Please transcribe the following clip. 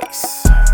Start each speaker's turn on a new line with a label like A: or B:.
A: Nice.